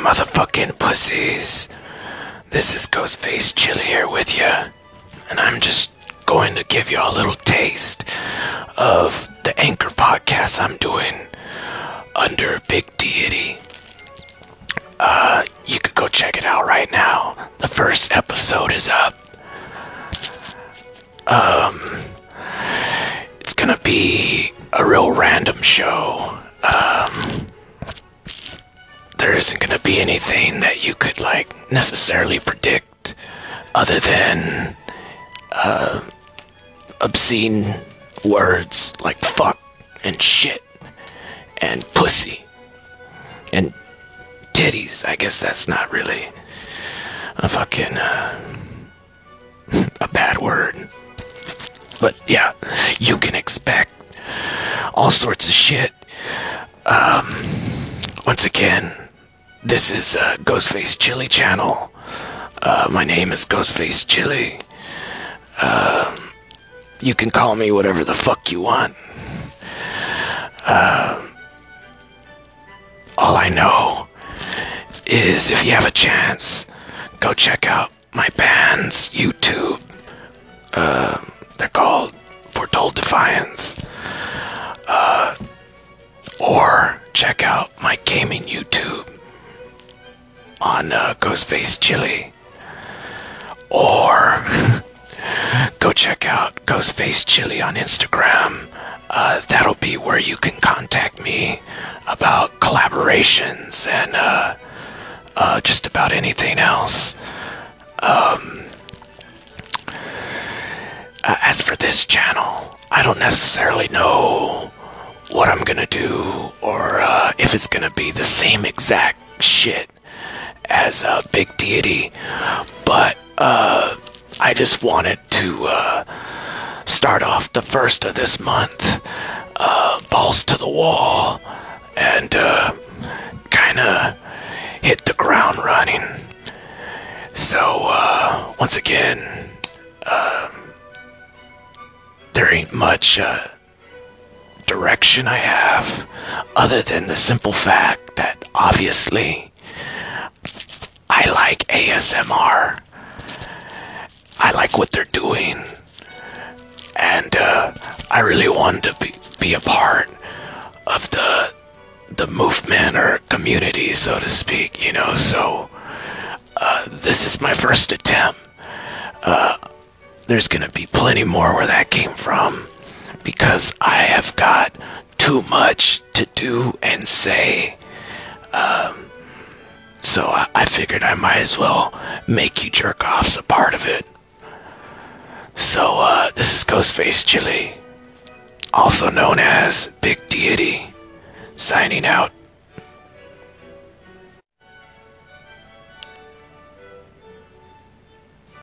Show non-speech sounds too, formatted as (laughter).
motherfucking pussies. This is Ghostface Chili here with you, and I'm just going to give you a little taste of the Anchor podcast I'm doing under Big Deity. Uh, you could go check it out right now. The first episode is up. Um, it's gonna be a real random show. There isn't gonna be anything that you could like necessarily predict, other than uh, obscene words like fuck and shit and pussy and titties. I guess that's not really a fucking uh, (laughs) a bad word. But yeah, you can expect all sorts of shit. Um, once again, this is uh, Ghostface Chili channel. Uh, my name is Ghostface Chili. Uh, you can call me whatever the fuck you want. Uh, all I know is if you have a chance, go check out my band's YouTube. Uh, they're called Foretold Defiance. Uh, or check out my gaming YouTube on uh, Ghostface Chili. Or (laughs) go check out Ghostface Chili on Instagram. Uh, that'll be where you can contact me about collaborations and uh, uh, just about anything else. Um, as for this channel, I don't necessarily know what I'm gonna do or uh, if it's gonna be the same exact shit as a Big Deity, but uh, I just wanted to uh, start off the first of this month, uh, balls to the wall, and uh, kind of hit the ground running. So, uh, once again, um, there ain't much uh, direction I have other than the simple fact that obviously I like ASMR. I like what they're doing. And uh, I really wanted to be, be a part of the the movement or community, so to speak, you know. So uh, this is my first attempt. Uh, there's gonna be plenty more where that came from because I have got too much to do and say. Um, so I, I figured I might as well make you jerk offs a part of it. So uh, this is Ghostface Chili, also known as Big Deity, signing out.